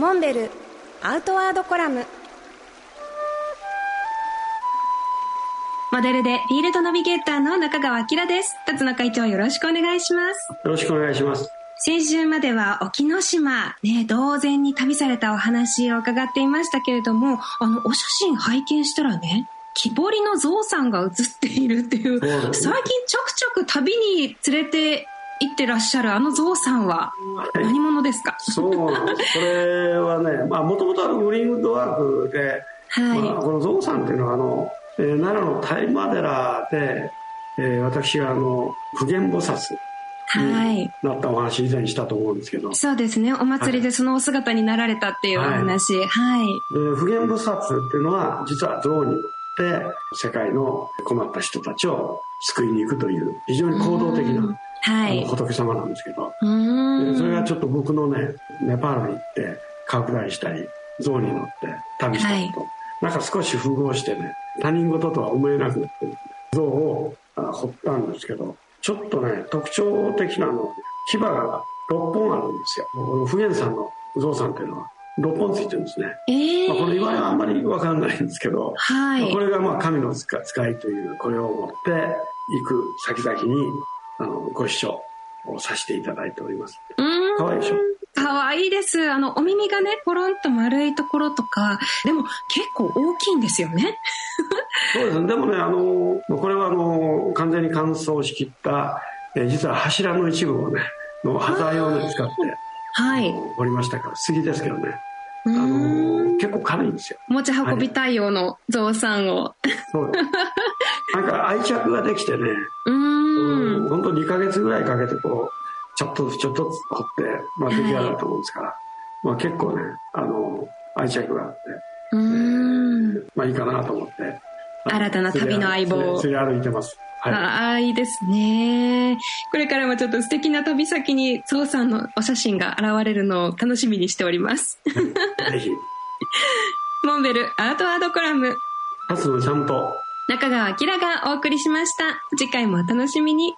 モンベルアウトワードコラムモデルでフィールドナビゲーターの中川明です。辰野会長よろしくお願いします。よろしくお願いします。先週までは沖ノ島、ね、同然に旅されたお話を伺っていましたけれども、あの、お写真拝見したらね、木彫りのゾウさんが写っているっていう、最近ちょくちょく旅に連れて行ってらっしゃるあのゾウさんははい何者ですか？そうなんです。これはね、まあ、もともとあのグリーンウッドワークで、はい。まあ、このゾウさんっていうのは、あの、えー奈良の大麻寺で、えー私があの、普賢菩薩はい。になったお話以前にしたと思うんですけど、そうですね。お祭りでそのお姿になられたっていうお話。はい。で普賢菩薩っていうのは、実は象に乗って、世界の困った人たちを救いに行くという、非常に行動的な、はい。仏様なんですけど、それがちょっと僕のねネパールに行って拡大したり象に乗って旅したこと、なんか少し符合してね他人事とは思えなくなって象をあ彫ったんですけどちょっとね特徴的なのは牙が6本あるんですよ。普賢さんの象さんっていうのは6本ついてるんですね、ええまあ、この岩はあんまり分かんないんですけど、はい。まあこ。れがまあ神の使使いというこれを持って行く先々にあのご一緒をさせていただいておりますうーん。可愛いでしょ？かわいいです。あの、お耳がね、ポロンと丸いところとか、でも結構大きいんですよね。そうですね。でもね、あの、これはあの、完全に乾燥しきった、えー実は柱の一部をね、の端材をね、使って、はい。あの彫りましたから、杉ですけどね。うあの。結構軽いんですよ。持ち運び対応のゾウさんを。そうです。なんか愛着ができてね、うーん。本当2ヶ月ぐらいかけてこう、ちょっとずつちょっとずつ彫って、まあ出来上がると思うんですから、まあ結構ね、あの、愛着があって、うーん。まあいいかなと思って。新たな旅の相棒連れ連れ歩いてます。はい。ああ、いいですね。これからもちょっと素敵な旅先にゾウさんのお写真が現れるのを楽しみにしております。ぜひ、モンベルアートワードコラム、初のちゃんと、中川明がお送りしました。次回もお楽しみに。